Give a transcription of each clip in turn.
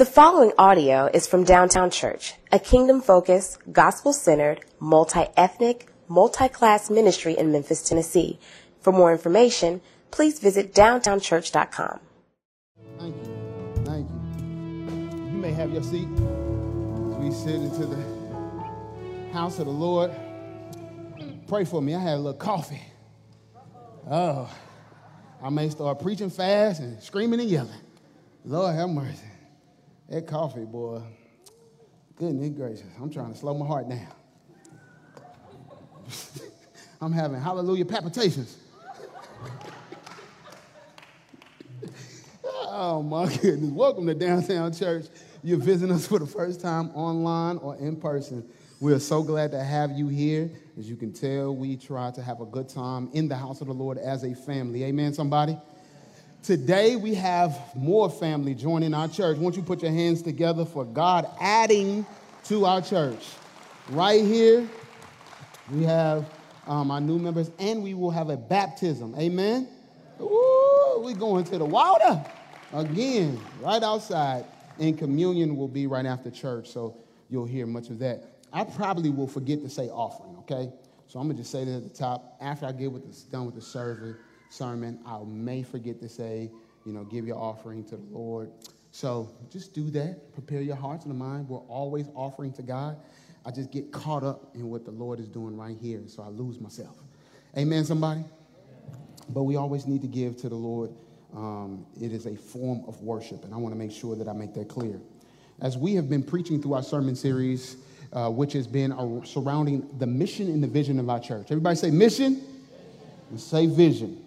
The following audio is from Downtown Church, a kingdom focused, gospel centered, multi ethnic, multi class ministry in Memphis, Tennessee. For more information, please visit downtownchurch.com. Thank you. Thank you. You may have your seat as we sit into the house of the Lord. Pray for me. I had a little coffee. Oh, I may start preaching fast and screaming and yelling. Lord have mercy. That coffee, boy. Goodness gracious. I'm trying to slow my heart down. I'm having hallelujah palpitations. oh my goodness. Welcome to Downtown Church. You're visiting us for the first time online or in person. We are so glad to have you here. As you can tell, we try to have a good time in the house of the Lord as a family. Amen, somebody? Today we have more family joining our church. Won't you put your hands together for God adding to our church? Right here, we have um, our new members, and we will have a baptism. Amen. Ooh, we going to the water again, right outside, and communion will be right after church. So you'll hear much of that. I probably will forget to say offering. Okay, so I'm gonna just say that at the top after I get with this, done with the service sermon, I may forget to say, you know, give your offering to the Lord. So just do that. Prepare your hearts and mind. We're always offering to God. I just get caught up in what the Lord is doing right here, so I lose myself. Amen, somebody? But we always need to give to the Lord. Um, it is a form of worship, and I want to make sure that I make that clear. As we have been preaching through our sermon series, uh, which has been surrounding the mission and the vision of our church. Everybody say mission, and say vision.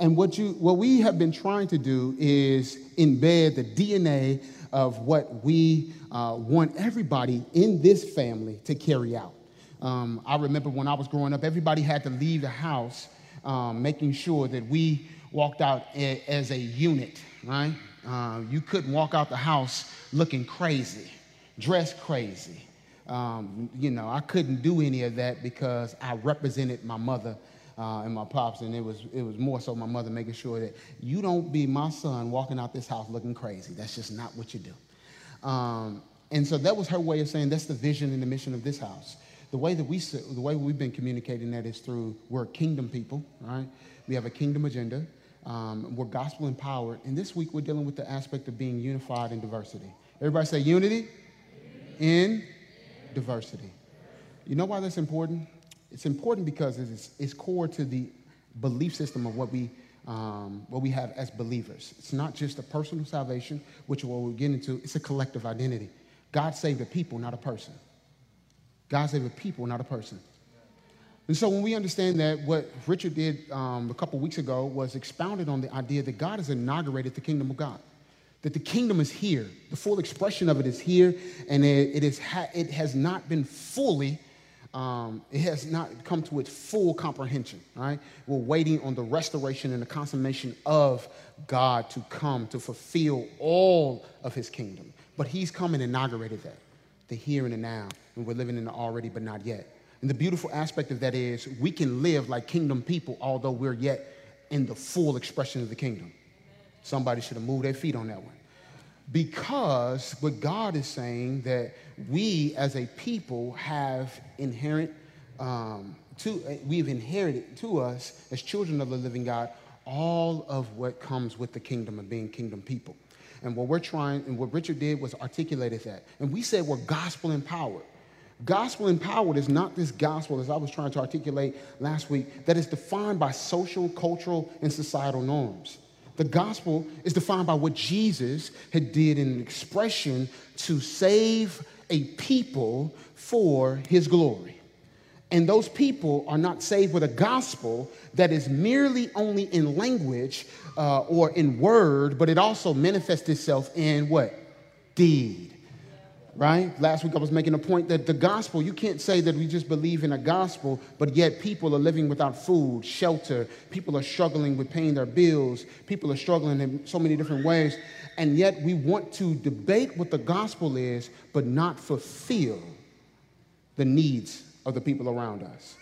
And what, you, what we have been trying to do is embed the DNA of what we uh, want everybody in this family to carry out. Um, I remember when I was growing up, everybody had to leave the house um, making sure that we walked out a, as a unit, right? Uh, you couldn't walk out the house looking crazy, dressed crazy. Um, you know, I couldn't do any of that because I represented my mother uh, and my pops, and it was it was more so my mother making sure that you don't be my son walking out this house looking crazy. That's just not what you do. Um, and so that was her way of saying that's the vision and the mission of this house. The way that we the way we've been communicating that is through we're kingdom people, right? We have a kingdom agenda. Um, we're gospel empowered, and this week we're dealing with the aspect of being unified in diversity. Everybody say unity in diversity. You know why that's important? It's important because it's, it's core to the belief system of what we, um, what we have as believers. It's not just a personal salvation, which is what we'll get into, it's a collective identity. God saved a people, not a person. God saved a people, not a person. And so when we understand that, what Richard did um, a couple weeks ago was expounded on the idea that God has inaugurated the kingdom of God. That the kingdom is here. The full expression of it is here, and it, it, is ha- it has not been fully um, it has not come to its full comprehension, right? We're waiting on the restoration and the consummation of God to come to fulfill all of his kingdom. But he's come and inaugurated that, the here and the now, and we're living in the already but not yet. And the beautiful aspect of that is we can live like kingdom people, although we're yet in the full expression of the kingdom. Somebody should have moved their feet on that one because what God is saying that we as a people have inherent um, to we've inherited to us as children of the living God all of what comes with the kingdom of being kingdom people. And what we're trying and what Richard did was articulated that. And we said we're gospel empowered. Gospel empowered is not this gospel, as I was trying to articulate last week, that is defined by social, cultural, and societal norms. The gospel is defined by what Jesus had did in expression to save a people for his glory. And those people are not saved with a gospel that is merely only in language uh, or in word, but it also manifests itself in what? Deed right? Last week I was making a point that the gospel, you can't say that we just believe in a gospel, but yet people are living without food, shelter, people are struggling with paying their bills, people are struggling in so many different ways, and yet we want to debate what the gospel is, but not fulfill the needs of the people around us.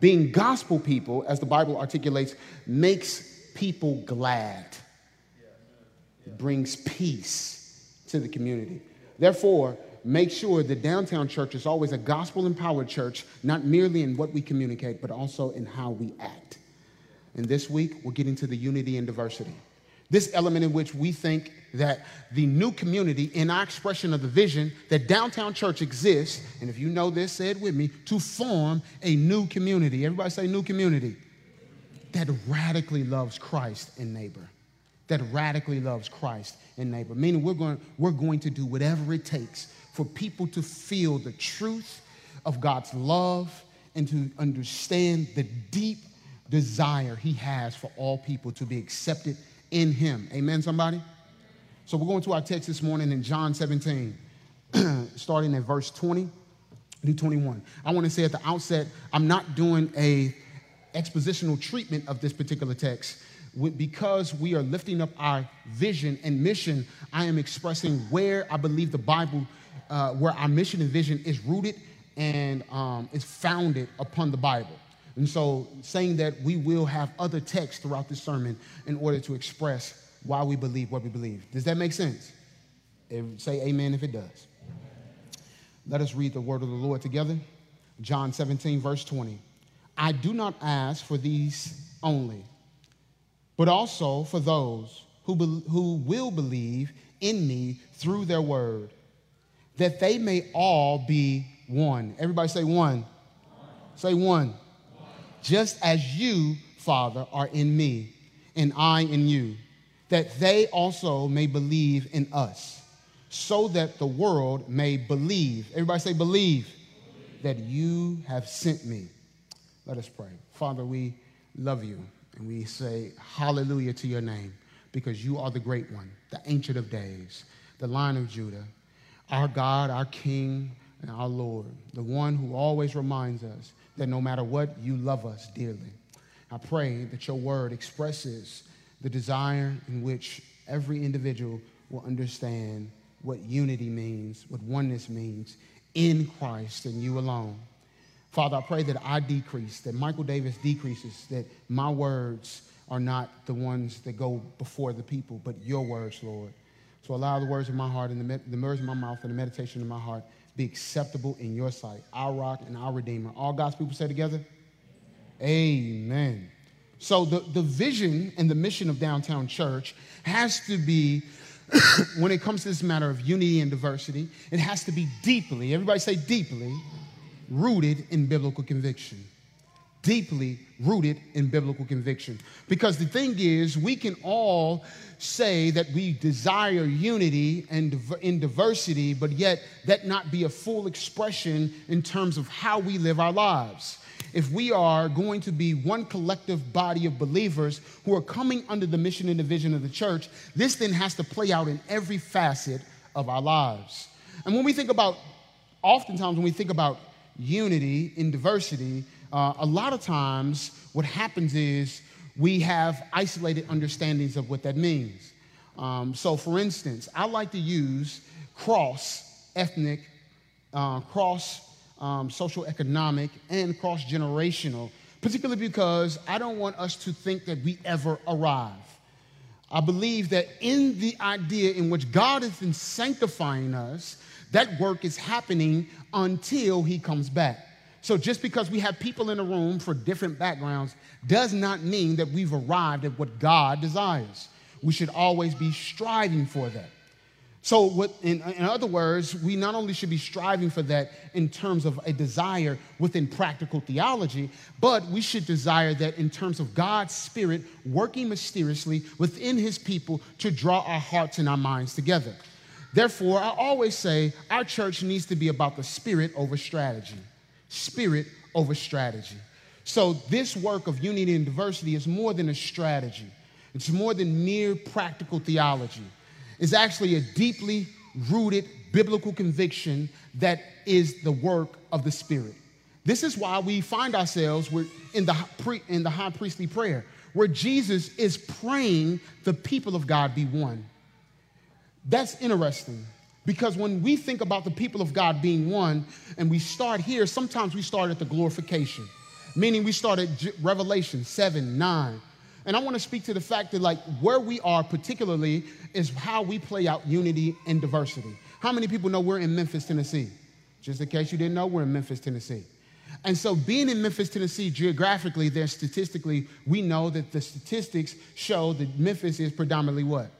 Being gospel people, as the Bible articulates, makes people glad. Brings peace to the community. Therefore, make sure the downtown church is always a gospel empowered church, not merely in what we communicate, but also in how we act. And this week, we're getting to the unity and diversity. This element in which we think that the new community, in our expression of the vision, that downtown church exists, and if you know this, say it with me, to form a new community. Everybody say new community. That radically loves Christ and neighbor. That radically loves Christ and neighbor. Meaning we're going, we're going to do whatever it takes for people to feel the truth of God's love and to understand the deep desire he has for all people to be accepted in him. Amen, somebody? So we're going to our text this morning in John 17, starting at verse 20 to 21. I want to say at the outset, I'm not doing a expositional treatment of this particular text. Because we are lifting up our vision and mission, I am expressing where I believe the Bible, uh, where our mission and vision is rooted and um, is founded upon the Bible. And so, saying that we will have other texts throughout this sermon in order to express why we believe what we believe. Does that make sense? Say amen if it does. Let us read the word of the Lord together. John 17, verse 20. I do not ask for these only, but also for those who, be, who will believe in me through their word, that they may all be one. Everybody say one. one. Say one just as you, Father, are in me, and I in you, that they also may believe in us, so that the world may believe. Everybody say, believe, that you have sent me. Let us pray. Father, we love you, and we say hallelujah to your name, because you are the great one, the ancient of days, the lion of Judah, our God, our King, and our Lord, the one who always reminds us that no matter what, you love us dearly. I pray that your word expresses the desire in which every individual will understand what unity means, what oneness means in Christ and you alone. Father, I pray that I decrease, that Michael Davis decreases, that my words are not the ones that go before the people, but your words, Lord. So allow the words of my heart and the, the words of my mouth and the meditation of my heart be acceptable in your sight, our rock and our redeemer. All God's people say together? Amen. So the, the vision and the mission of downtown church has to be, when it comes to this matter of unity and diversity, it has to be deeply, everybody say deeply, rooted in biblical conviction deeply rooted in biblical conviction. Because the thing is, we can all say that we desire unity and in diversity, but yet that not be a full expression in terms of how we live our lives. If we are going to be one collective body of believers who are coming under the mission and the vision of the church, this then has to play out in every facet of our lives. And when we think about, oftentimes when we think about unity in diversity, uh, a lot of times what happens is we have isolated understandings of what that means. Um, so, for instance, I like to use cross ethnic, uh, cross um, social economic, and cross generational, particularly because I don't want us to think that we ever arrive. I believe that in the idea in which God has been sanctifying us, that work is happening until He comes back. So just because we have people in a room for different backgrounds does not mean that we've arrived at what God desires. We should always be striving for that. So, what, in, in, other words, we not only should be striving for that in terms of a desire within practical theology, but we should desire that in terms of God's Spirit working mysteriously within His people to draw our hearts and our minds together. Therefore, I always say our church needs to be about the Spirit over strategy spirit over strategy. So, this work of unity and diversity is more than a strategy, it's more than mere practical theology. It's actually a deeply rooted biblical conviction that is the work of the Spirit. This is why we find ourselves in the, in the high priestly prayer, where Jesus is praying the people of God be one. That's interesting because when we think about the people of God being one, and we start here, sometimes we start at the glorification, meaning we start at Revelation 7, 9. And I want to speak to the fact that, like, where we are particularly is how we play out unity and diversity. How many people know we're in Memphis, Tennessee? Just in case you didn't know, we're in Memphis, Tennessee. And so, being in Memphis, Tennessee, geographically, there statistically, we know that the statistics show that Memphis is predominantly what?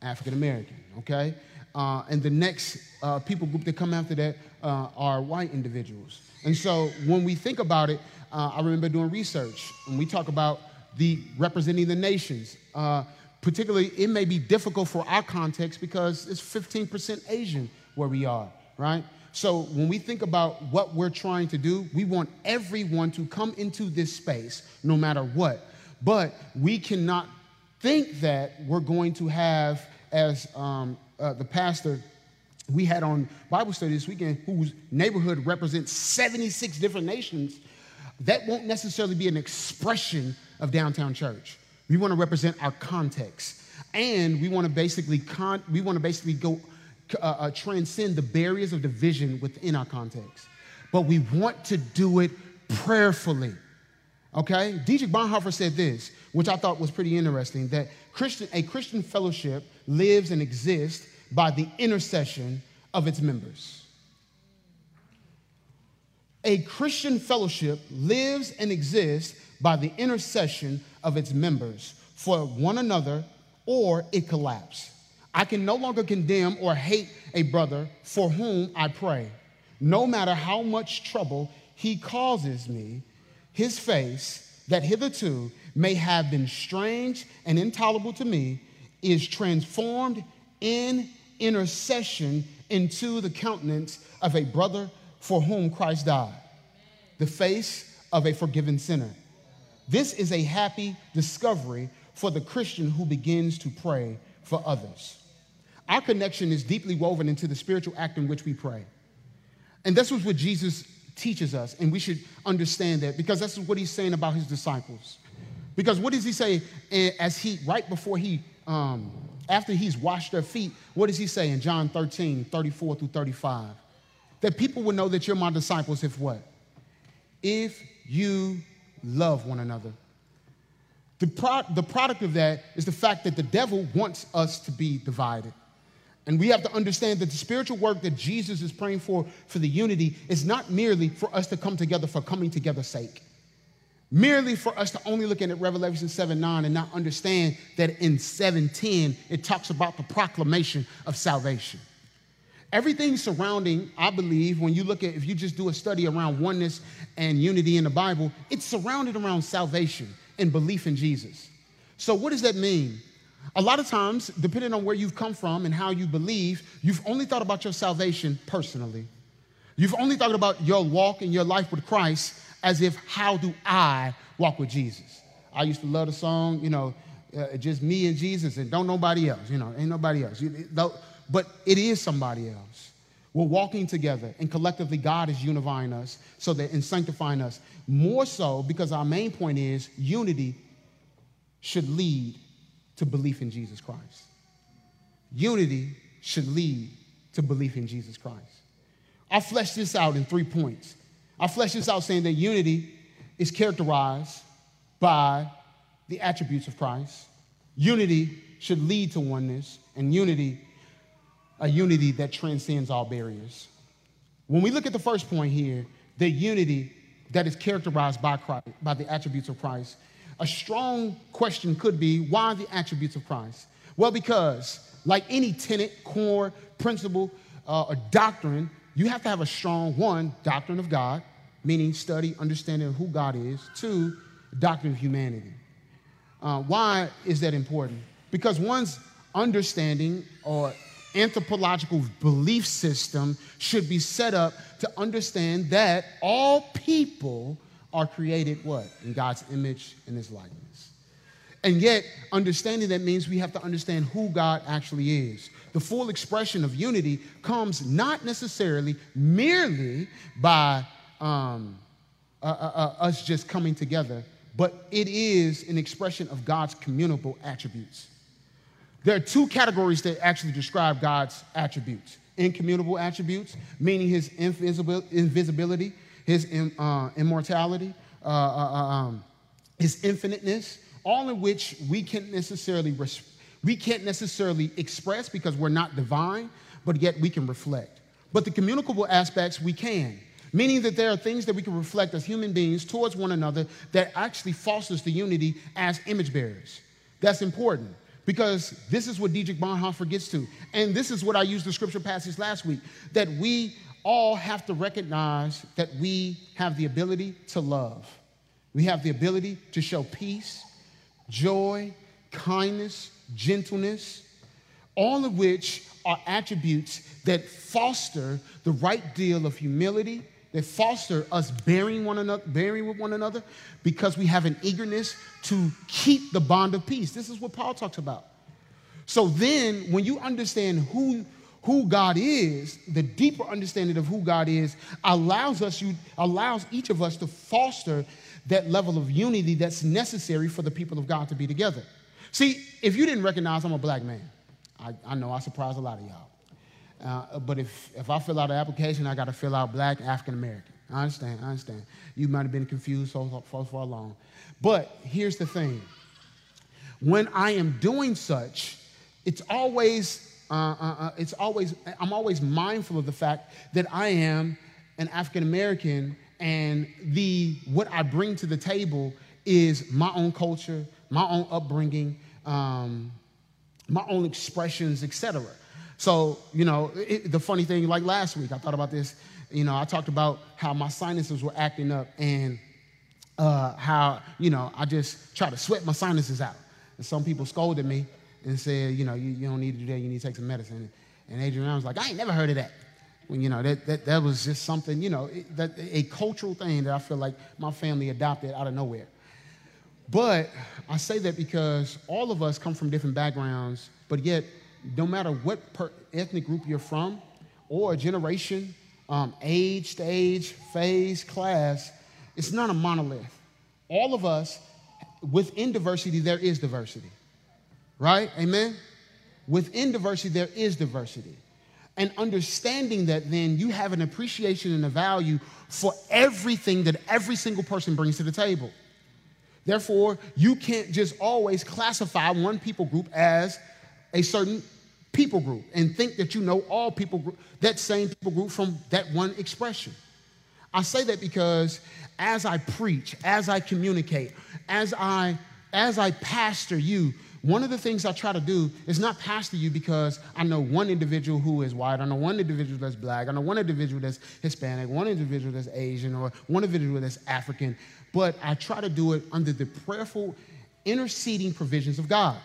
African American, okay? Uh, and the next uh, people group that come after that uh, are white individuals. And so, when we think about it, uh, I remember doing research, and we talk about the representing the nations. Uh, particularly, it may be difficult for our context because it's 15% Asian where we are, right? So when we think about what we're trying to do, we want everyone to come into this space no matter what. But we cannot think that we're going to have, as um, uh, the pastor we had on Bible study this weekend, whose neighborhood represents 76 different nations, that won't necessarily be an expression of downtown church. We want to represent our context. And we want to basically con- we want to basically go uh, uh, transcend the barriers of division within our context. But we want to do it prayerfully. Okay? Dietrich Bonhoeffer said this, which I thought was pretty interesting, that Christian, a Christian fellowship lives and exists by the intercession of its members. A Christian fellowship lives and exists by the intercession of its members for one another, or it collapses. I can no longer condemn or hate a brother for whom I pray. No matter how much trouble he causes me, his face, that hitherto may have been strange and intolerable to me, is transformed in intercession into the countenance of a brother for whom Christ died, the face of a forgiven sinner. This is a happy discovery for the Christian who begins to pray for others. Our connection is deeply woven into the spiritual act in which we pray. And this was what Jesus teaches us, and we should understand that because that's what he's saying about his disciples. Because what does he say eh, as he, right before he, um, after he's washed their feet, what does he say in John 13, 34 through 35? That people will know that you're my disciples if what? If you love one another. The, pro- the product of that is the fact that the devil wants us to be divided. And we have to understand that the spiritual work that Jesus is praying for, for the unity, is not merely for us to come together for coming together's sake. Merely for us to only look at Revelation 7 9 and not understand that in 710 it talks about the proclamation of salvation. Everything surrounding, I believe, when you look at, if you just do a study around oneness and unity in the Bible, it's surrounded around salvation and belief in Jesus. So, what does that mean? A lot of times, depending on where you've come from and how you believe, you've only thought about your salvation personally. You've only thought about your walk and your life with Christ as if, how do I walk with Jesus? I used to love the song, you know, uh, just me and Jesus and don't nobody else, you know, ain't nobody else. But it is somebody else. We're walking together, and collectively, God is unifying us so that and sanctifying us. More so because our main point is unity should lead to belief in Jesus Christ. Unity should lead to belief in Jesus Christ. I flesh this out in three points. I flesh this out saying that unity is characterized by the attributes of Christ. Unity should lead to oneness, and unity, a unity that transcends all barriers. When we look at the first point here, the unity that is characterized by Christ, by the attributes of Christ, a strong question could be why the attributes of Christ? Well, because like any tenet, core, principle, uh, or doctrine, you have to have a strong one, doctrine of God, meaning study, understanding of who God is. Two, doctrine of humanity. Uh, why is that important? Because one's understanding or anthropological belief system should be set up to understand that all people are created what? In God's image and his likeness. And yet, understanding that means we have to understand who God actually is. The full expression of unity comes not necessarily merely by um, uh, uh, uh, us just coming together, but it is an expression of God's communicable attributes. There are two categories that actually describe God's attributes incommunicable attributes, meaning his invisibility, his uh, immortality, uh, uh, um, his infiniteness, all in which we can't necessarily res- we can't necessarily express because we're not divine, but yet we can reflect. But the communicable aspects we can, meaning that there are things that we can reflect as human beings towards one another that actually fosters the unity as image bearers. That's important because this is what Dietrich Bonhoeffer gets to. And this is what I used the scripture passage last week that we all have to recognize that we have the ability to love. We have the ability to show peace, joy, kindness, gentleness, all of which are attributes that foster the right deal of humility, that foster us bearing one another, bearing with one another, because we have an eagerness to keep the bond of peace. This is what Paul talks about. So then, when you understand who who God is, the deeper understanding of who God is allows us you allows each of us to foster that level of unity that's necessary for the people of God to be together. See, if you didn't recognize I'm a black man, I, I know I surprised a lot of y'all. Uh, but if, if I fill out an application, I got to fill out black African American. I understand, I understand. You might have been confused so, so far long. But here's the thing when I am doing such, it's always uh, uh, uh, it's always, I'm always mindful of the fact that I am an African American and the, what I bring to the table is my own culture, my own upbringing, um, my own expressions, etc. So, you know, it, the funny thing, like last week, I thought about this. You know, I talked about how my sinuses were acting up and uh, how, you know, I just try to sweat my sinuses out. And some people scolded me and said, you know, you, you don't need to do that, you need to take some medicine. And Adrian was like, I ain't never heard of that. When, you know, that, that, that was just something, you know, it, that, a cultural thing that I feel like my family adopted out of nowhere. But I say that because all of us come from different backgrounds, but yet, no matter what per- ethnic group you're from, or generation, um, age, stage, phase, class, it's not a monolith. All of us, within diversity, there is diversity right? Amen? Within diversity, there is diversity. And understanding that, then you have an appreciation and a value for everything that every single person brings to the table. Therefore, you can't just always classify one people group as a certain people group and think that you know all people group, that same people group from that one expression. I say that because as I preach, as I communicate, as I as I pastor you, one of the things I try to do is not pastor you because I know one individual who is white, I know one individual that's black, I know one individual that's Hispanic, one individual that's Asian, or one individual that's African, but I try to do it under the prayerful, interceding provisions of God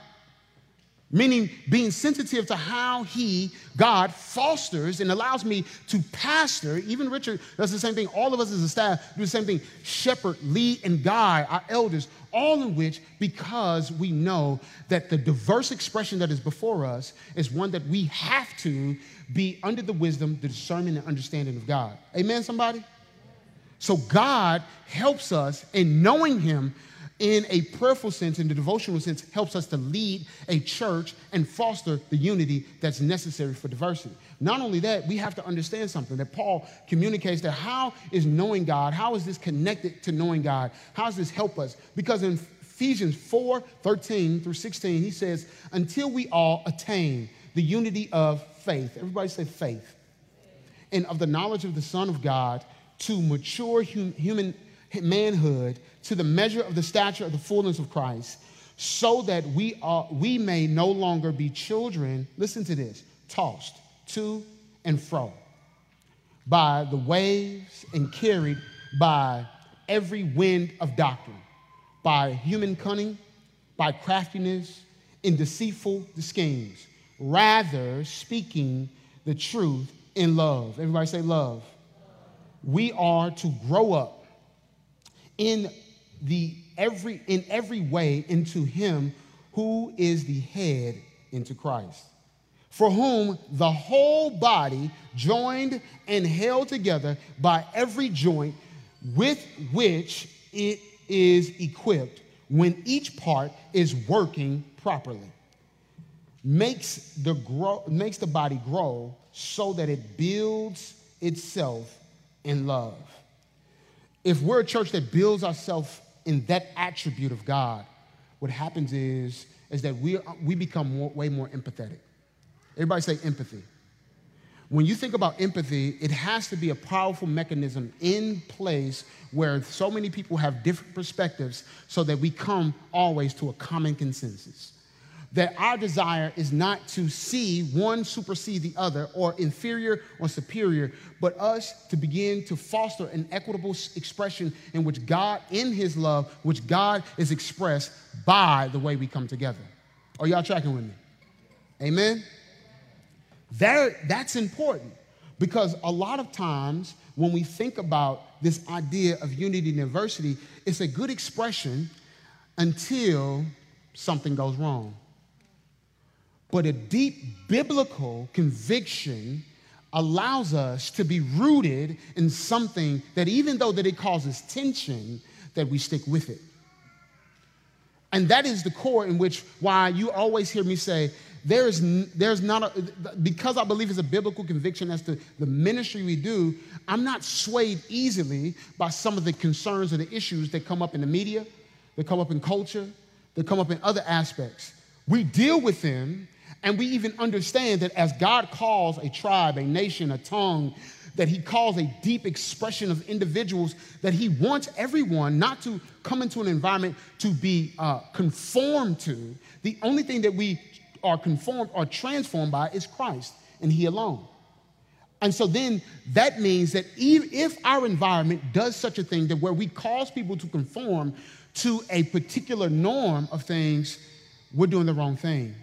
meaning being sensitive to how he god fosters and allows me to pastor. Even richard does the same thing. All of us as a staff do the same thing. Shepherd lead and guide our elders all in which because we know that the diverse expression that is before us is one that we have to be under the wisdom the discernment and understanding of god. Amen somebody? So god helps us in knowing him in a prayerful sense, in the devotional sense, helps us to lead a church and foster the unity that's necessary for diversity. Not only that, we have to understand something that Paul communicates that how is knowing God, how is this connected to knowing God? How does this help us? Because in Ephesians 4 13 through 16, he says, until we all attain the unity of faith. Everybody say faith. And of the knowledge of the Son of God to mature hum- human manhood to the measure of the stature of the fullness of Christ, so that we, are, we may no longer be children, listen to this, tossed to and fro by the waves and carried by every wind of doctrine, by human cunning, by craftiness, in deceitful schemes, rather speaking the truth in love. Everybody say love. We are to grow up in the every in every way into him who is the head into Christ for whom the whole body joined and held together by every joint with which it is equipped when each part is working properly makes the grow, makes the body grow so that it builds itself in love if we're a church that builds ourselves in that attribute of God, what happens is, is that we, we become more, way more empathetic. Everybody say empathy. When you think about empathy, it has to be a powerful mechanism in place where so many people have different perspectives so that we come always to a common consensus. That our desire is not to see one supersede the other or inferior or superior, but us to begin to foster an equitable expression in which God, in His love, which God is expressed by the way we come together. Are y'all tracking with me? Amen? That, that's important because a lot of times when we think about this idea of unity and diversity, it's a good expression until something goes wrong. But a deep biblical conviction allows us to be rooted in something that even though that it causes tension, that we stick with it. And that is the core in which why you always hear me say, there is, there's not a, because I believe it's a biblical conviction as to the ministry we do, I'm not swayed easily by some of the concerns or the issues that come up in the media, that come up in culture, that come up in other aspects. We deal with them, and we even understand that as God calls a tribe, a nation, a tongue, that he calls a deep expression of individuals, that he wants everyone not to come into an environment to be uh, conformed to. The only thing that we are conformed or transformed by is Christ and he alone. And so then that means that if our environment does such a thing that where we cause people to conform to a particular norm of things, we're doing the wrong thing.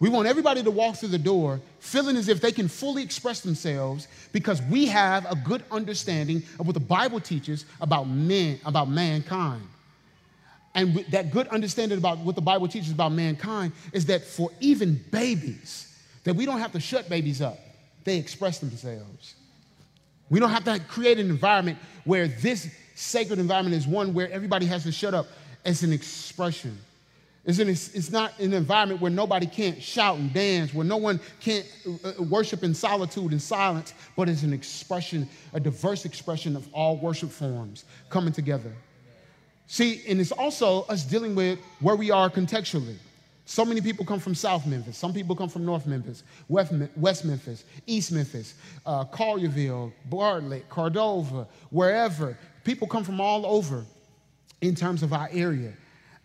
We want everybody to walk through the door feeling as if they can fully express themselves because we have a good understanding of what the Bible teaches about men, about mankind. And that good understanding about what the Bible teaches about mankind is that for even babies, that we don't have to shut babies up. They express themselves. We don't have to create an environment where this sacred environment is one where everybody has to shut up. It's an expression. It's, it's not an environment where nobody can't shout and dance, where no one can't uh, uh, worship in solitude and silence, but it's an expression, a diverse expression of all worship forms coming together. See, and it's also us dealing with where we are contextually. So many people come from South Memphis. Some people come from North Memphis, West Memphis, East Memphis, uh, Collierville, Bartlett, Cordova, wherever. People come from all over in terms of our area.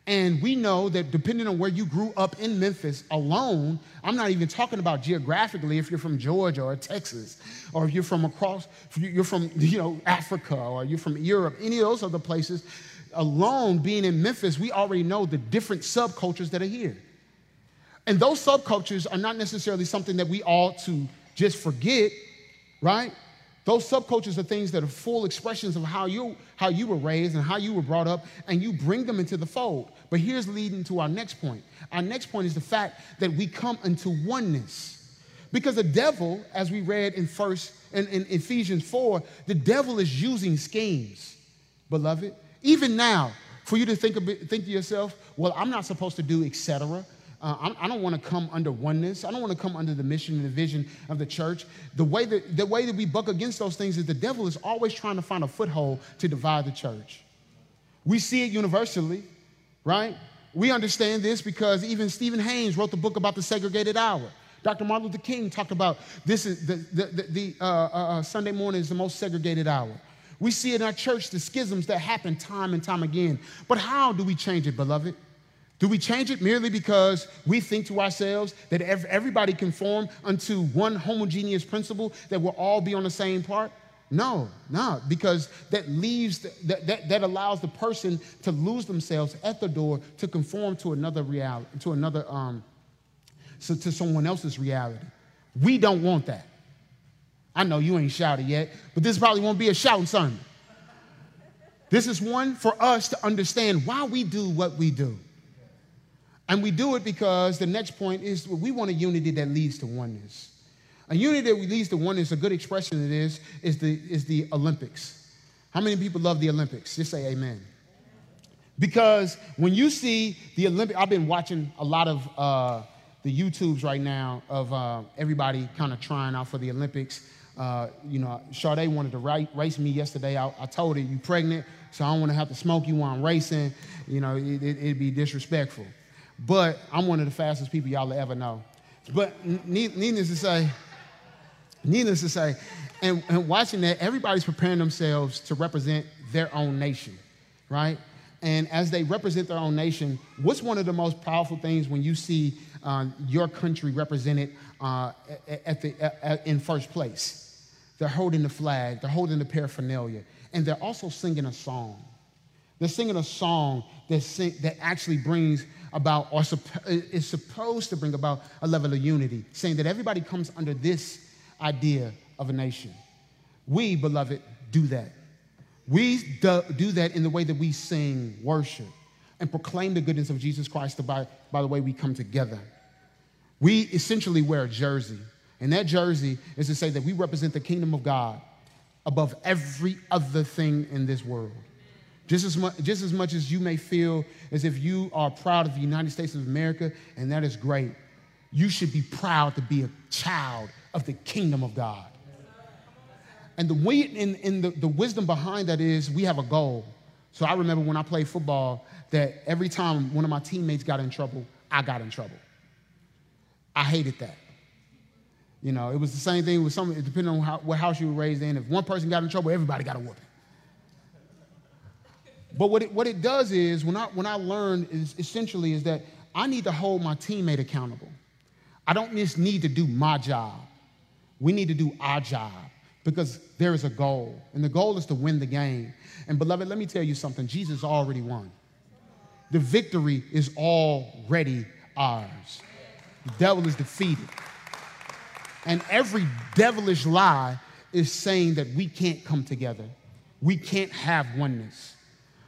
And we know that depending on where you grew up in Memphis alone, I'm not even talking about geographically if you're from Georgia or Texas, or if you're from across, you're from you know Africa, or you're from Europe, any of those other places. Alone, being in Memphis, we already know the different subcultures that are here. And those subcultures are not necessarily something that we ought to just forget, right? Those subcultures are things that are full expressions of how you, how you were raised and how you were brought up, and you bring them into the fold. But here's leading to our next point. Our next point is the fact that we come into oneness. Because the devil, as we read in first in, in Ephesians 4, the devil is using schemes, beloved. Even now, for you to think, bit, think to yourself, well, I'm not supposed to do etc. Uh, I don't want to come under oneness. I don't want to come under the mission and the vision of the church. The way, that, the way that we buck against those things is the devil is always trying to find a foothold to divide the church. We see it universally right? We understand this because even Stephen Haynes wrote the book about the segregated hour. Dr. Martin Luther King talked about this is the, the, the, the uh, uh, uh, Sunday morning is the most segregated hour. We see in our church the schisms that happen time and time again. But how do we change it, beloved? Do we change it merely because we think to ourselves that everybody conform unto one homogeneous principle that we'll all be on the same part? No, no, because that leaves, that, that, that allows the person to lose themselves at the door to conform to another reality, to another, um, so to someone else's reality. We don't want that. I know you ain't shouted yet, but this probably won't be a shouting Sunday. This is one for us to understand why we do what we do. And we do it because the next point is we want a unity that leads to oneness. A unity that leads to oneness, a good expression of this, is the, is the Olympics. How many people love the Olympics? Just say amen. Because when you see the Olympic, I've been watching a lot of uh, the YouTubes right now of uh, everybody kind of trying out for the Olympics. Uh, you know, Sade wanted to race me yesterday. I, I, told her, you pregnant, so I don't want to have to smoke you while I'm racing. You know, it, it, it'd be disrespectful. But I'm one of the fastest people y'all ever know. But needless to say, needless to say, and, and watching that, everybody's preparing themselves to represent their own nation, right? And as they represent their own nation, what's one of the most powerful things when you see uh, your country represented uh, at the, at, in first place? They're holding the flag, they're holding the paraphernalia, and they're also singing a song. They're singing a song that, sing, that actually brings about, or is supposed to bring about a level of unity, saying that everybody comes under this idea of a nation. We, beloved, do that. We do that in the way that we sing worship and proclaim the goodness of Jesus Christ by, by the way we come together. We essentially wear a jersey, and that jersey is to say that we represent the kingdom of God above every other thing in this world. Just as, much, just as much as you may feel as if you are proud of the United States of America, and that is great, you should be proud to be a child of the kingdom of God. And the way in, in the, the wisdom behind that is we have a goal. So I remember when I played football that every time one of my teammates got in trouble, I got in trouble. I hated that. You know, it was the same thing with some, depending on how, what house you were raised in. If one person got in trouble, everybody got a whooping. But what it, what it does is, when I, when I learned is essentially is that I need to hold my teammate accountable. I don't just need to do my job. We need to do our job because there is a goal, and the goal is to win the game. And beloved, let me tell you something Jesus already won. The victory is already ours. The devil is defeated. And every devilish lie is saying that we can't come together, we can't have oneness.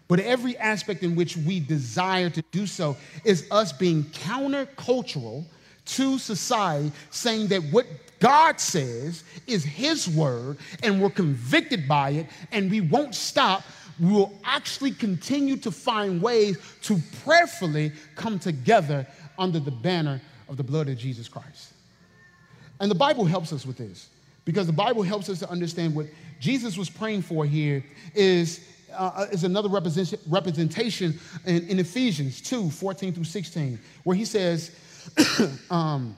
But every aspect in which we desire to do so is us being countercultural to society, saying that what God says is His word, and we're convicted by it, and we won't stop. We will actually continue to find ways to prayerfully come together under the banner of the blood of Jesus Christ. And the Bible helps us with this because the Bible helps us to understand what Jesus was praying for here is, uh, is another represent- representation in, in, Ephesians 2 14 through 16, where he says, um,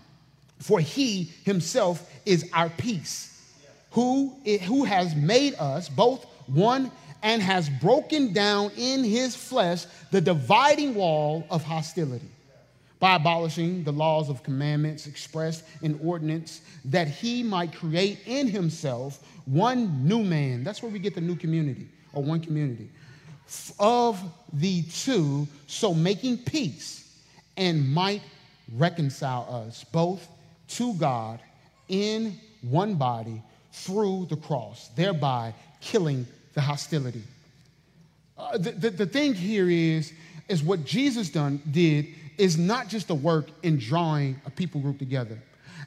for he himself is our peace, who, who has made us both one and has broken down in his flesh the dividing wall of hostility by abolishing the laws of commandments expressed in ordinance, that he might create in himself one new man. That's where we get the new community, or one community, of the two, so making peace, and might reconcile us both to God in one body through the cross, thereby killing the hostility. Uh, the, the, the, thing here is, is what Jesus done did is not just a work in drawing a people group together.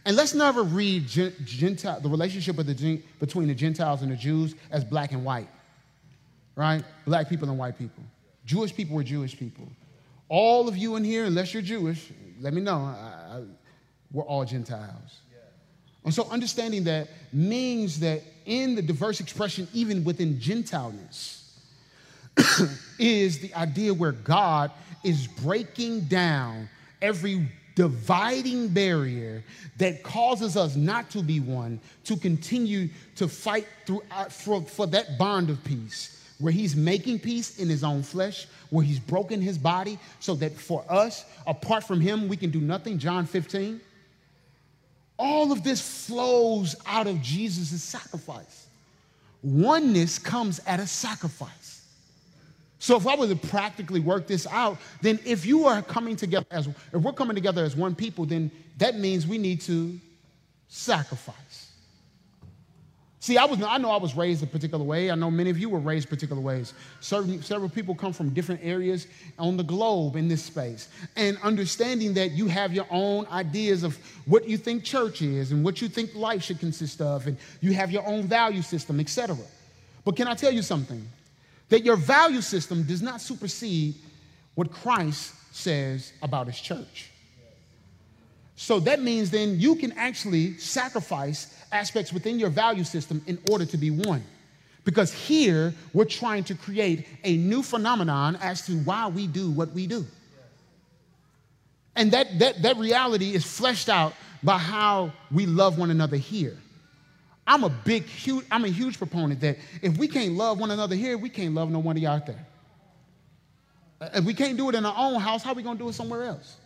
And let's never read Gentile, the relationship the, between the Gentiles and the Jews as black and white, right? Black people and white people. Jewish people were Jewish people. All of you in here, unless you're Jewish, let me know. I, I, we're all Gentiles. And so understanding that means that in the diverse expression, even within Gentileness, is the idea where God is breaking down every dividing barrier that causes us not to be one, to continue to fight through, for, for that bond of peace where he's making peace in his own flesh, where he's broken his body so that for us, apart from him, we can do nothing. John 15. All of this flows out of Jesus' sacrifice. Oneness comes at a sacrifice. So if I were to practically work this out, then if you are coming together as if we're coming together as one people, then that means we need to sacrifice. See, I, was, I know I was raised a particular way. I know many of you were raised particular ways. Certain, several people come from different areas on the globe in this space. And understanding that you have your own ideas of what you think church is and what you think life should consist of, and you have your own value system, etc. But can I tell you something? That your value system does not supersede what Christ says about his church. So that means then you can actually sacrifice aspects within your value system in order to be one. Because here we're trying to create a new phenomenon as to why we do what we do. And that, that, that reality is fleshed out by how we love one another here. I'm a big, huge, I'm a huge proponent that if we can't love one another here, we can't love no one out there. If we can't do it in our own house, how are we to do it somewhere else?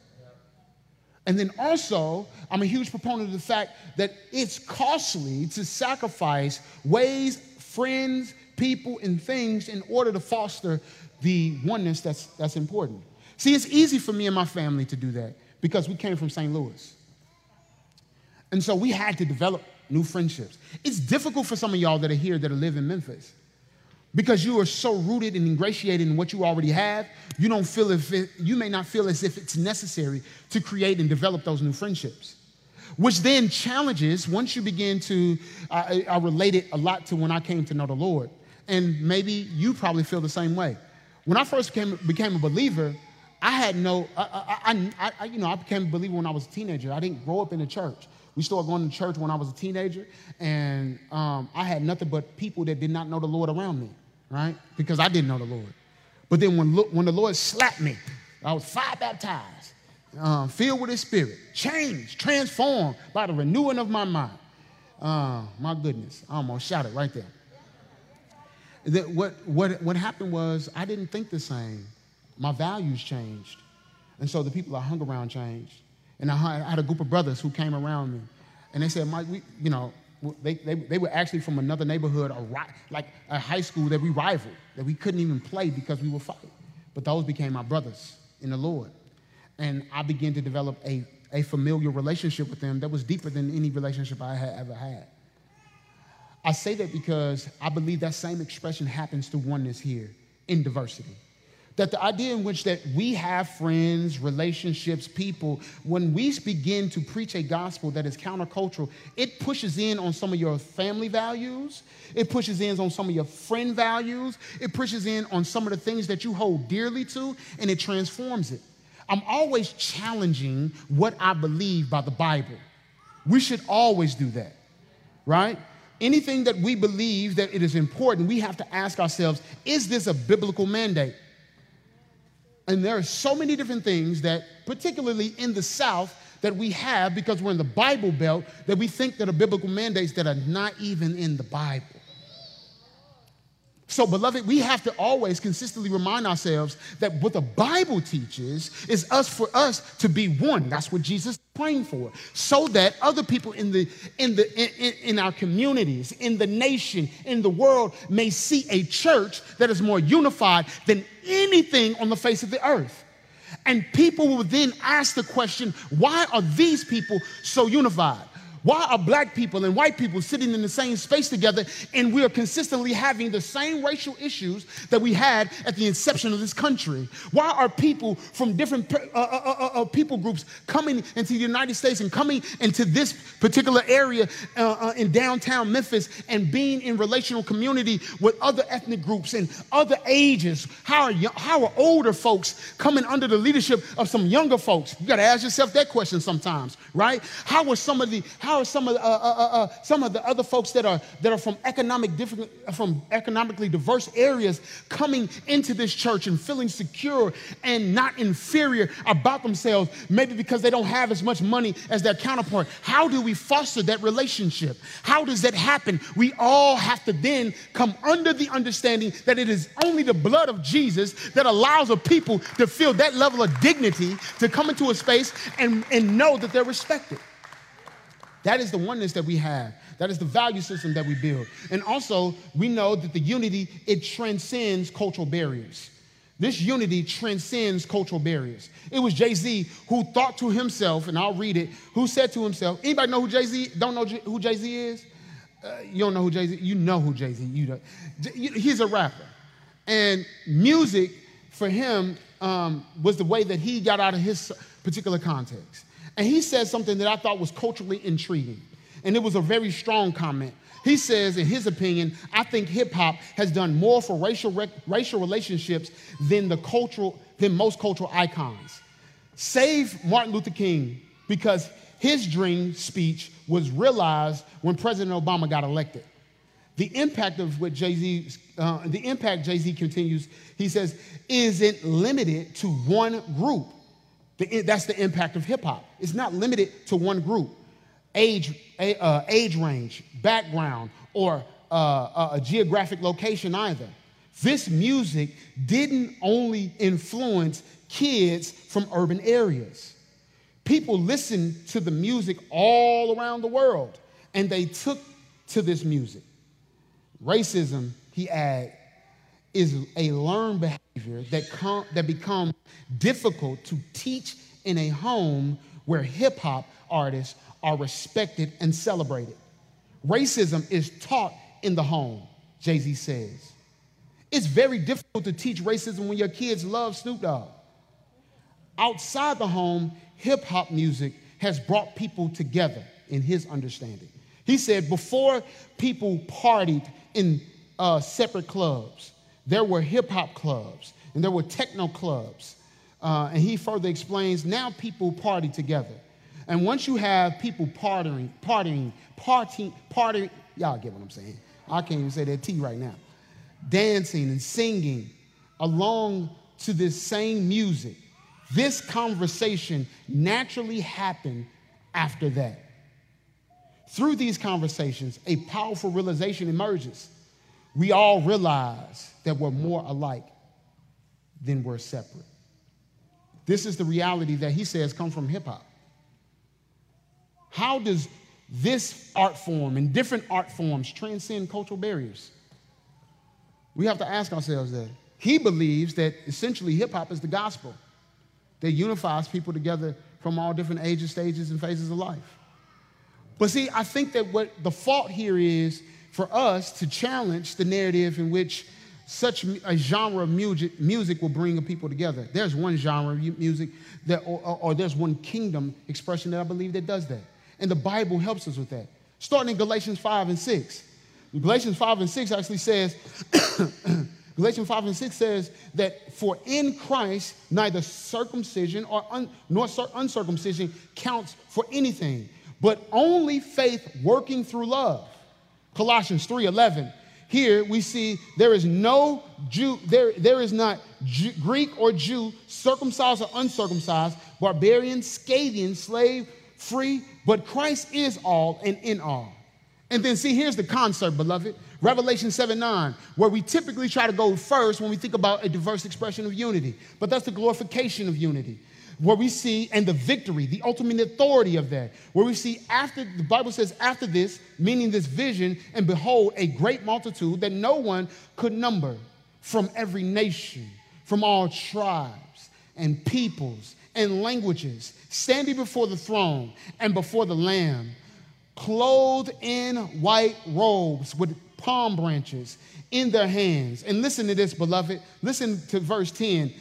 And then also, I'm a huge proponent of the fact that it's costly to sacrifice ways, friends, people, and things in order to foster the oneness that's, that's important. See, it's easy for me and my family to do that because we came from St. Louis. And so we had to develop new friendships. It's difficult for some of y'all that are here that live in Memphis because you are so rooted and ingratiated in what you already have. You don't feel if it, you may not feel as if it's necessary to create and develop those new friendships. Which then challenges once you begin to, I, I relate it a lot to when I came to know the Lord. And maybe you probably feel the same way. When I first became, became a believer, I had no, I, I, I, you know, I became a believer when I was a teenager. I didn't grow up in the church. We started going to church when I was a teenager, and um, I had nothing but people that did not know the Lord around me, right? Because I didn't know the Lord. But then when, when the Lord slapped me, I was fire baptized, um, filled with His Spirit, changed, transformed by the renewing of my mind. Uh, my goodness, I almost shouted right there. That what, what, what happened was I didn't think the same. My values changed. And so the people I hung around changed. And I had a group of brothers who came around me, and they said, Mike, we, you know, they, they, they were actually from another neighborhood, a, like a high school that we rivaled, that we couldn't even play because we were fighting. But those became my brothers in the Lord. And I began to develop a, a familiar relationship with them that was deeper than any relationship I had ever had. I say that because I believe that same expression happens to oneness here in diversity that the idea in which that we have friends relationships people when we begin to preach a gospel that is countercultural it pushes in on some of your family values. It pushes in on some of your friend values. It pushes in on some of the things that you hold dearly to and it transforms it. I'm always challenging what i believe by the bible. We should always do that right? Anything that we believe that it is important we have to ask ourselves is this a biblical mandate and there are so many different things that, particularly in the South, that we have because we're in the Bible Belt that we think that are biblical mandates that are not even in the Bible. So, beloved, we have to always consistently remind ourselves that what the Bible teaches is us for us to be one. That's what Jesus praying for, so that other people in the in the in, in our communities, in the nation, in the world may see a church that is more unified than anything on the face of the earth. And people will then ask the question, why are these people so unified? Why are black people and white people sitting in the same space together and we are consistently having the same racial issues that we had at the inception of this country? Why are people from different uh, uh, uh, uh, uh people groups coming into the United States and coming into this particular area uh, in downtown Memphis and being in relational community with other ethnic groups and other ages? How are, young, how are older folks coming under the leadership of some younger folks? You got to ask yourself that question sometimes, right? How are some of the, how how are some of, uh, uh, uh, uh, some of the other folks that are, that are from, economic different, from economically diverse areas coming into this church and feeling secure and not inferior about themselves, maybe because they don't have as much money as their counterpart? How do we foster that relationship? How does that happen? We all have to then come under the understanding that it is only the blood of Jesus that allows a people to feel that level of dignity to come into a space and, and know that they're respected. That is the oneness that we have. That is the value system that we build. And also, we know that the unity, it transcends cultural barriers. This unity transcends cultural barriers. It was Jay-Z who thought to himself, and I'll read it, who said to himself, anybody know who Jay-Z, don't know who Jay-Z is? Uh, you don't know who Jay-Z, you know who Jay-Z, you know. He's a rapper. And music for him um, was the way that he got out of his particular context. And he said something that I thought was culturally intriguing. And it was a very strong comment. He says, in his opinion, I think hip hop has done more for racial, racial relationships than, the cultural, than most cultural icons. Save Martin Luther King because his dream speech was realized when President Obama got elected. The impact of what Jay Z, uh, the impact Jay Z continues, he says, isn't limited to one group. That's the impact of hip hop. It's not limited to one group, age, uh, age range, background, or uh, a geographic location either. This music didn't only influence kids from urban areas. People listened to the music all around the world, and they took to this music. Racism, he added, is a learned behavior that, com- that becomes difficult to teach in a home where hip hop artists are respected and celebrated. Racism is taught in the home, Jay Z says. It's very difficult to teach racism when your kids love Snoop Dogg. Outside the home, hip hop music has brought people together in his understanding. He said before people partied in uh, separate clubs, there were hip hop clubs and there were techno clubs. Uh, and he further explains now people party together. And once you have people partying, partying, partying, partying, y'all get what I'm saying. I can't even say that T right now. Dancing and singing along to this same music. This conversation naturally happened after that. Through these conversations, a powerful realization emerges. We all realize that we're more alike than we're separate. This is the reality that he says comes from hip hop. How does this art form and different art forms transcend cultural barriers? We have to ask ourselves that. He believes that essentially hip hop is the gospel that unifies people together from all different ages, stages, and phases of life. But see, I think that what the fault here is for us to challenge the narrative in which such a genre of music, music will bring people together. There's one genre of music that, or, or, or there's one kingdom expression that I believe that does that. And the Bible helps us with that. Starting in Galatians 5 and 6. Galatians 5 and 6 actually says, Galatians 5 and 6 says that for in Christ, neither circumcision or un, nor uncircumcision counts for anything, but only faith working through love. Colossians 3:11. Here we see there is no Jew, there, there is not Jew, Greek or Jew, circumcised or uncircumcised, barbarian, Scythian, slave, free, but Christ is all and in all. And then see, here's the concept, beloved. Revelation 7 9, where we typically try to go first when we think about a diverse expression of unity. But that's the glorification of unity, where we see, and the victory, the ultimate authority of that, where we see after, the Bible says, after this, meaning this vision, and behold, a great multitude that no one could number from every nation, from all tribes and peoples and languages, standing before the throne and before the Lamb, clothed in white robes with palm branches in their hands. And listen to this, beloved. Listen to verse 10.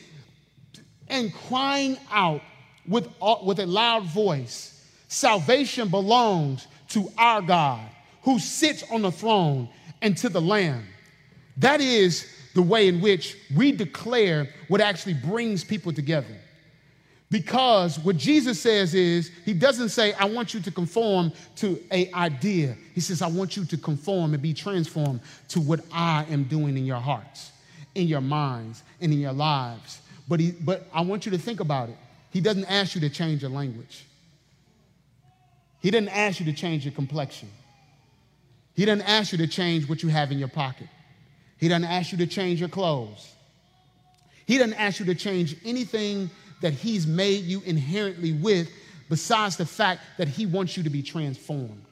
And crying out with, uh, with a loud voice Salvation belongs to our God who sits on the throne and to the Lamb. That is the way in which we declare what actually brings people together. Because what Jesus says is, he doesn't say, I want you to conform to a idea. He says, I want you to conform and be transformed to what I am doing in your hearts, in your minds, and in your lives. But, he, but I want you to think about it. He doesn't ask you to change your language. He doesn't ask you to change your complexion. He doesn't ask you to change what you have in your pocket. He doesn't ask you to change your clothes. He doesn't ask you to change anything that He's made you inherently with, besides the fact that He wants you to be transformed.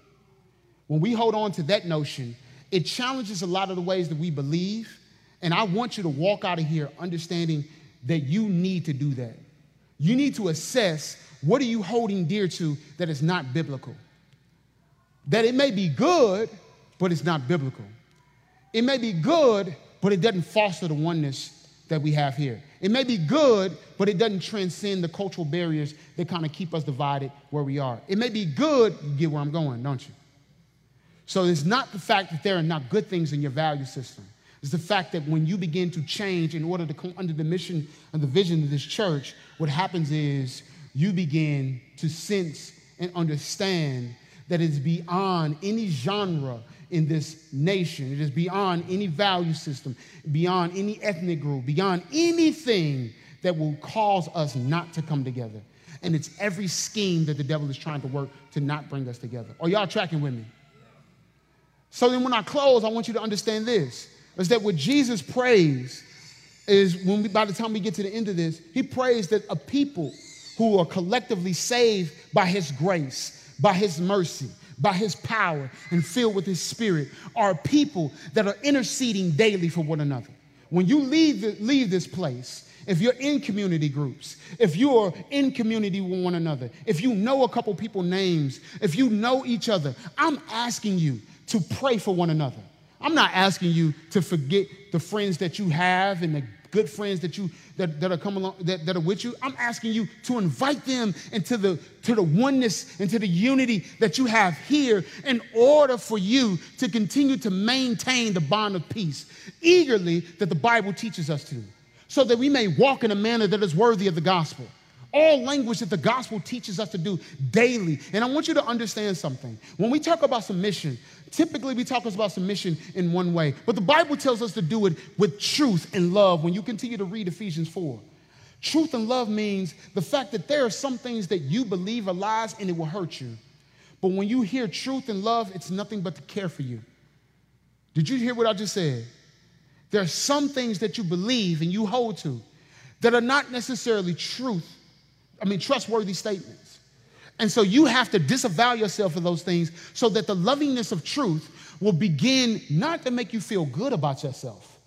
When we hold on to that notion, it challenges a lot of the ways that we believe. And I want you to walk out of here understanding that you need to do that. You need to assess what are you holding dear to that is not biblical. That it may be good, but it's not biblical. It may be good, but it doesn't foster the oneness that we have here. It may be good, but it doesn't transcend the cultural barriers that kind of keep us divided where we are. It may be good, you get where I'm going, don't you? So it's not the fact that there are not good things in your value system. It's the fact that when you begin to change in order to come under the mission and the vision of this church, what happens is you begin to sense and understand that it's beyond any genre in this nation. It is beyond any value system, beyond any ethnic group, beyond anything that will cause us not to come together. And it's every scheme that the devil is trying to work to not bring us together. Are y'all tracking with me? So then, when I close, I want you to understand this is that what Jesus prays is when we, by the time we get to the end of this, he prays that a people who are collectively saved by his grace, by his mercy, by his power, and filled with his spirit are people that are interceding daily for one another. When you leave, the, leave this place, if you're in community groups, if you're in community with one another, if you know a couple people names, if you know each other, I'm asking you to pray for one another. I'm not asking you to forget the friends that you have and the good friends that you that, that are coming along that, that are with you. I'm asking you to invite them into the to the oneness and to the unity that you have here in order for you to continue to maintain the bond of peace eagerly that the Bible teaches us to so that we may walk in a manner that is worthy of the gospel. All language that the gospel teaches us to do daily. And I want you to understand something. When we talk about submission, typically we talk about submission in one way, but the Bible tells us to do it with truth and love when you continue to read Ephesians 4. Truth and love means the fact that there are some things that you believe are lies and it will hurt you. But when you hear truth and love, it's nothing but to care for you. Did you hear what I just said? There are some things that you believe and you hold to that are not necessarily truth, I mean, trustworthy statements. And so you have to disavow yourself of those things so that the lovingness of truth will begin not to make you feel good about yourself,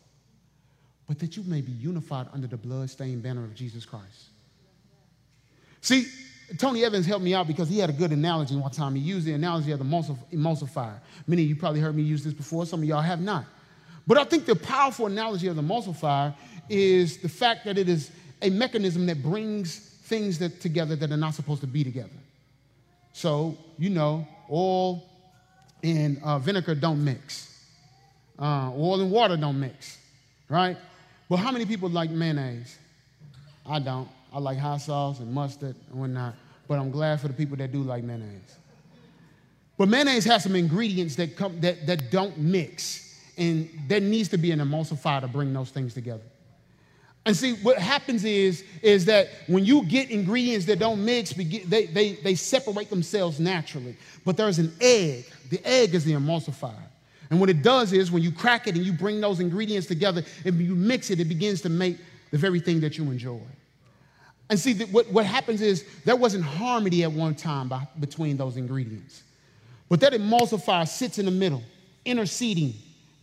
but that you may be unified under the blood-stained banner of Jesus Christ. See, Tony Evans helped me out because he had a good analogy one time. He used the analogy of the emulsifier. Many of you probably heard me use this before, some of y'all have not. But I think the powerful analogy of the emulsifier is the fact that it is a mechanism that brings things that together that are not supposed to be together. So, you know, oil and uh, vinegar don't mix. Uh, oil and water don't mix, right? But how many people like mayonnaise? I don't. I like hot sauce and mustard and whatnot. But I'm glad for the people that do like mayonnaise. But mayonnaise has some ingredients that, come, that, that don't mix and there needs to be an emulsifier to bring those things together. And see, what happens is, is that when you get ingredients that don't mix, they, they, they separate themselves naturally. But there's an egg. The egg is the emulsifier. And what it does is when you crack it and you bring those ingredients together and you mix it, it begins to make the very thing that you enjoy. And see, what, what happens is there wasn't harmony at one time by, between those ingredients. But that emulsifier sits in the middle, interceding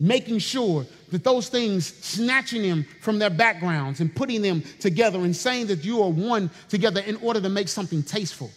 making sure that those things, snatching them from their backgrounds and putting them together and saying that you are one together in order to make something tasteful.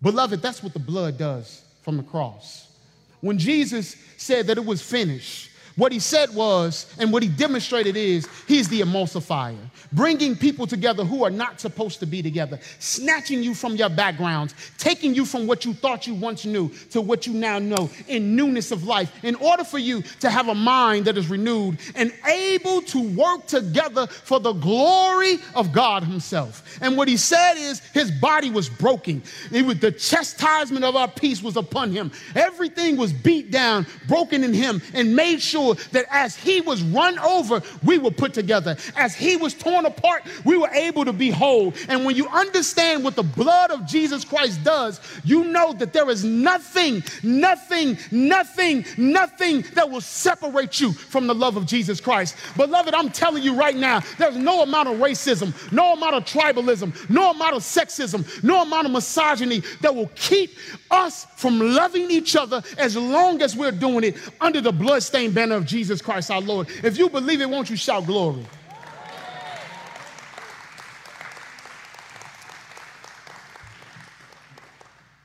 Beloved, that's what the blood does from the cross. When Jesus said that it was finished, what he said was, and what he demonstrated is, he's the emulsifier, bringing people together who are not supposed to be together, snatching you from your backgrounds, taking you from what you thought you once knew to what you now know in newness of life, in order for you to have a mind that is renewed and able to work together for the glory of God Himself. And what he said is, his body was broken. It was the chastisement of our peace was upon him. Everything was beat down, broken in him, and made sure sure that as he was run over, we were put together. As he was torn apart, we were able to be whole. And when you understand what the blood of Jesus Christ does, you know that there is nothing, nothing, nothing, nothing that will separate you from the love of Jesus Christ. Beloved, I'm telling you right now, there's no amount of racism, no amount of tribalism, no amount of sexism, no amount of misogyny that will keep us from loving each other as long as we're doing it under the bloodstained banner of Jesus Christ our Lord. If you believe it, won't you shout glory?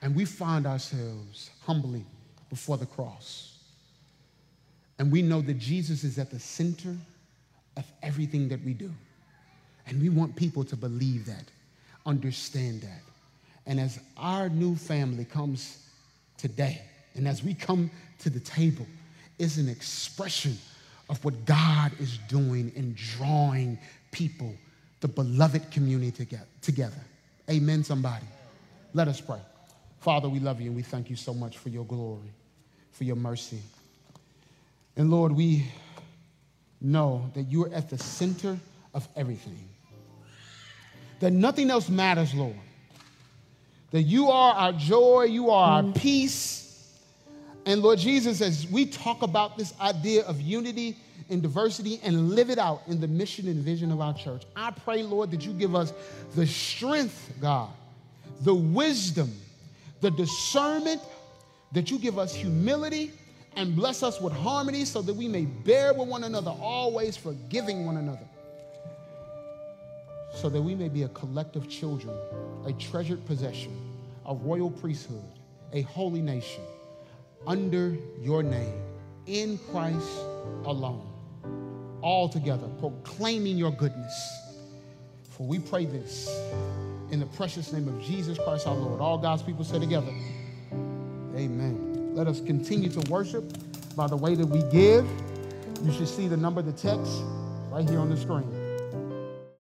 And we find ourselves humbly before the cross. And we know that Jesus is at the center of everything that we do. And we want people to believe that, understand that. And as our new family comes today, and as we come to the table, is an expression of what God is doing in drawing people, the beloved community together. Amen, somebody. Let us pray. Father, we love you and we thank you so much for your glory, for your mercy. And Lord, we know that you are at the center of everything, that nothing else matters, Lord. That you are our joy, you are our mm. peace. And Lord Jesus, as we talk about this idea of unity and diversity and live it out in the mission and vision of our church, I pray, Lord, that you give us the strength, God, the wisdom, the discernment, that you give us humility and bless us with harmony so that we may bear with one another, always forgiving one another, so that we may be a collective children, a treasured possession, a royal priesthood, a holy nation, under your name, in Christ alone, all together, proclaiming your goodness. For we pray this in the precious name of Jesus Christ our Lord. All God's people say together, Amen. Let us continue to worship by the way that we give. You should see the number of the text right here on the screen.